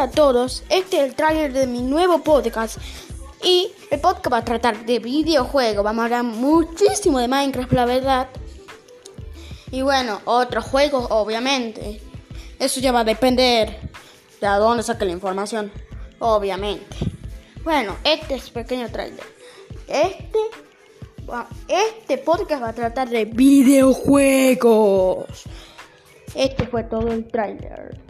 Hola a todos, este es el trailer de mi nuevo podcast y el podcast va a tratar de videojuegos, vamos a hablar muchísimo de Minecraft la verdad y bueno, otros juegos obviamente, eso ya va a depender de a dónde saque la información, obviamente. Bueno, este es pequeño trailer, este, este podcast va a tratar de videojuegos. Este fue todo el trailer.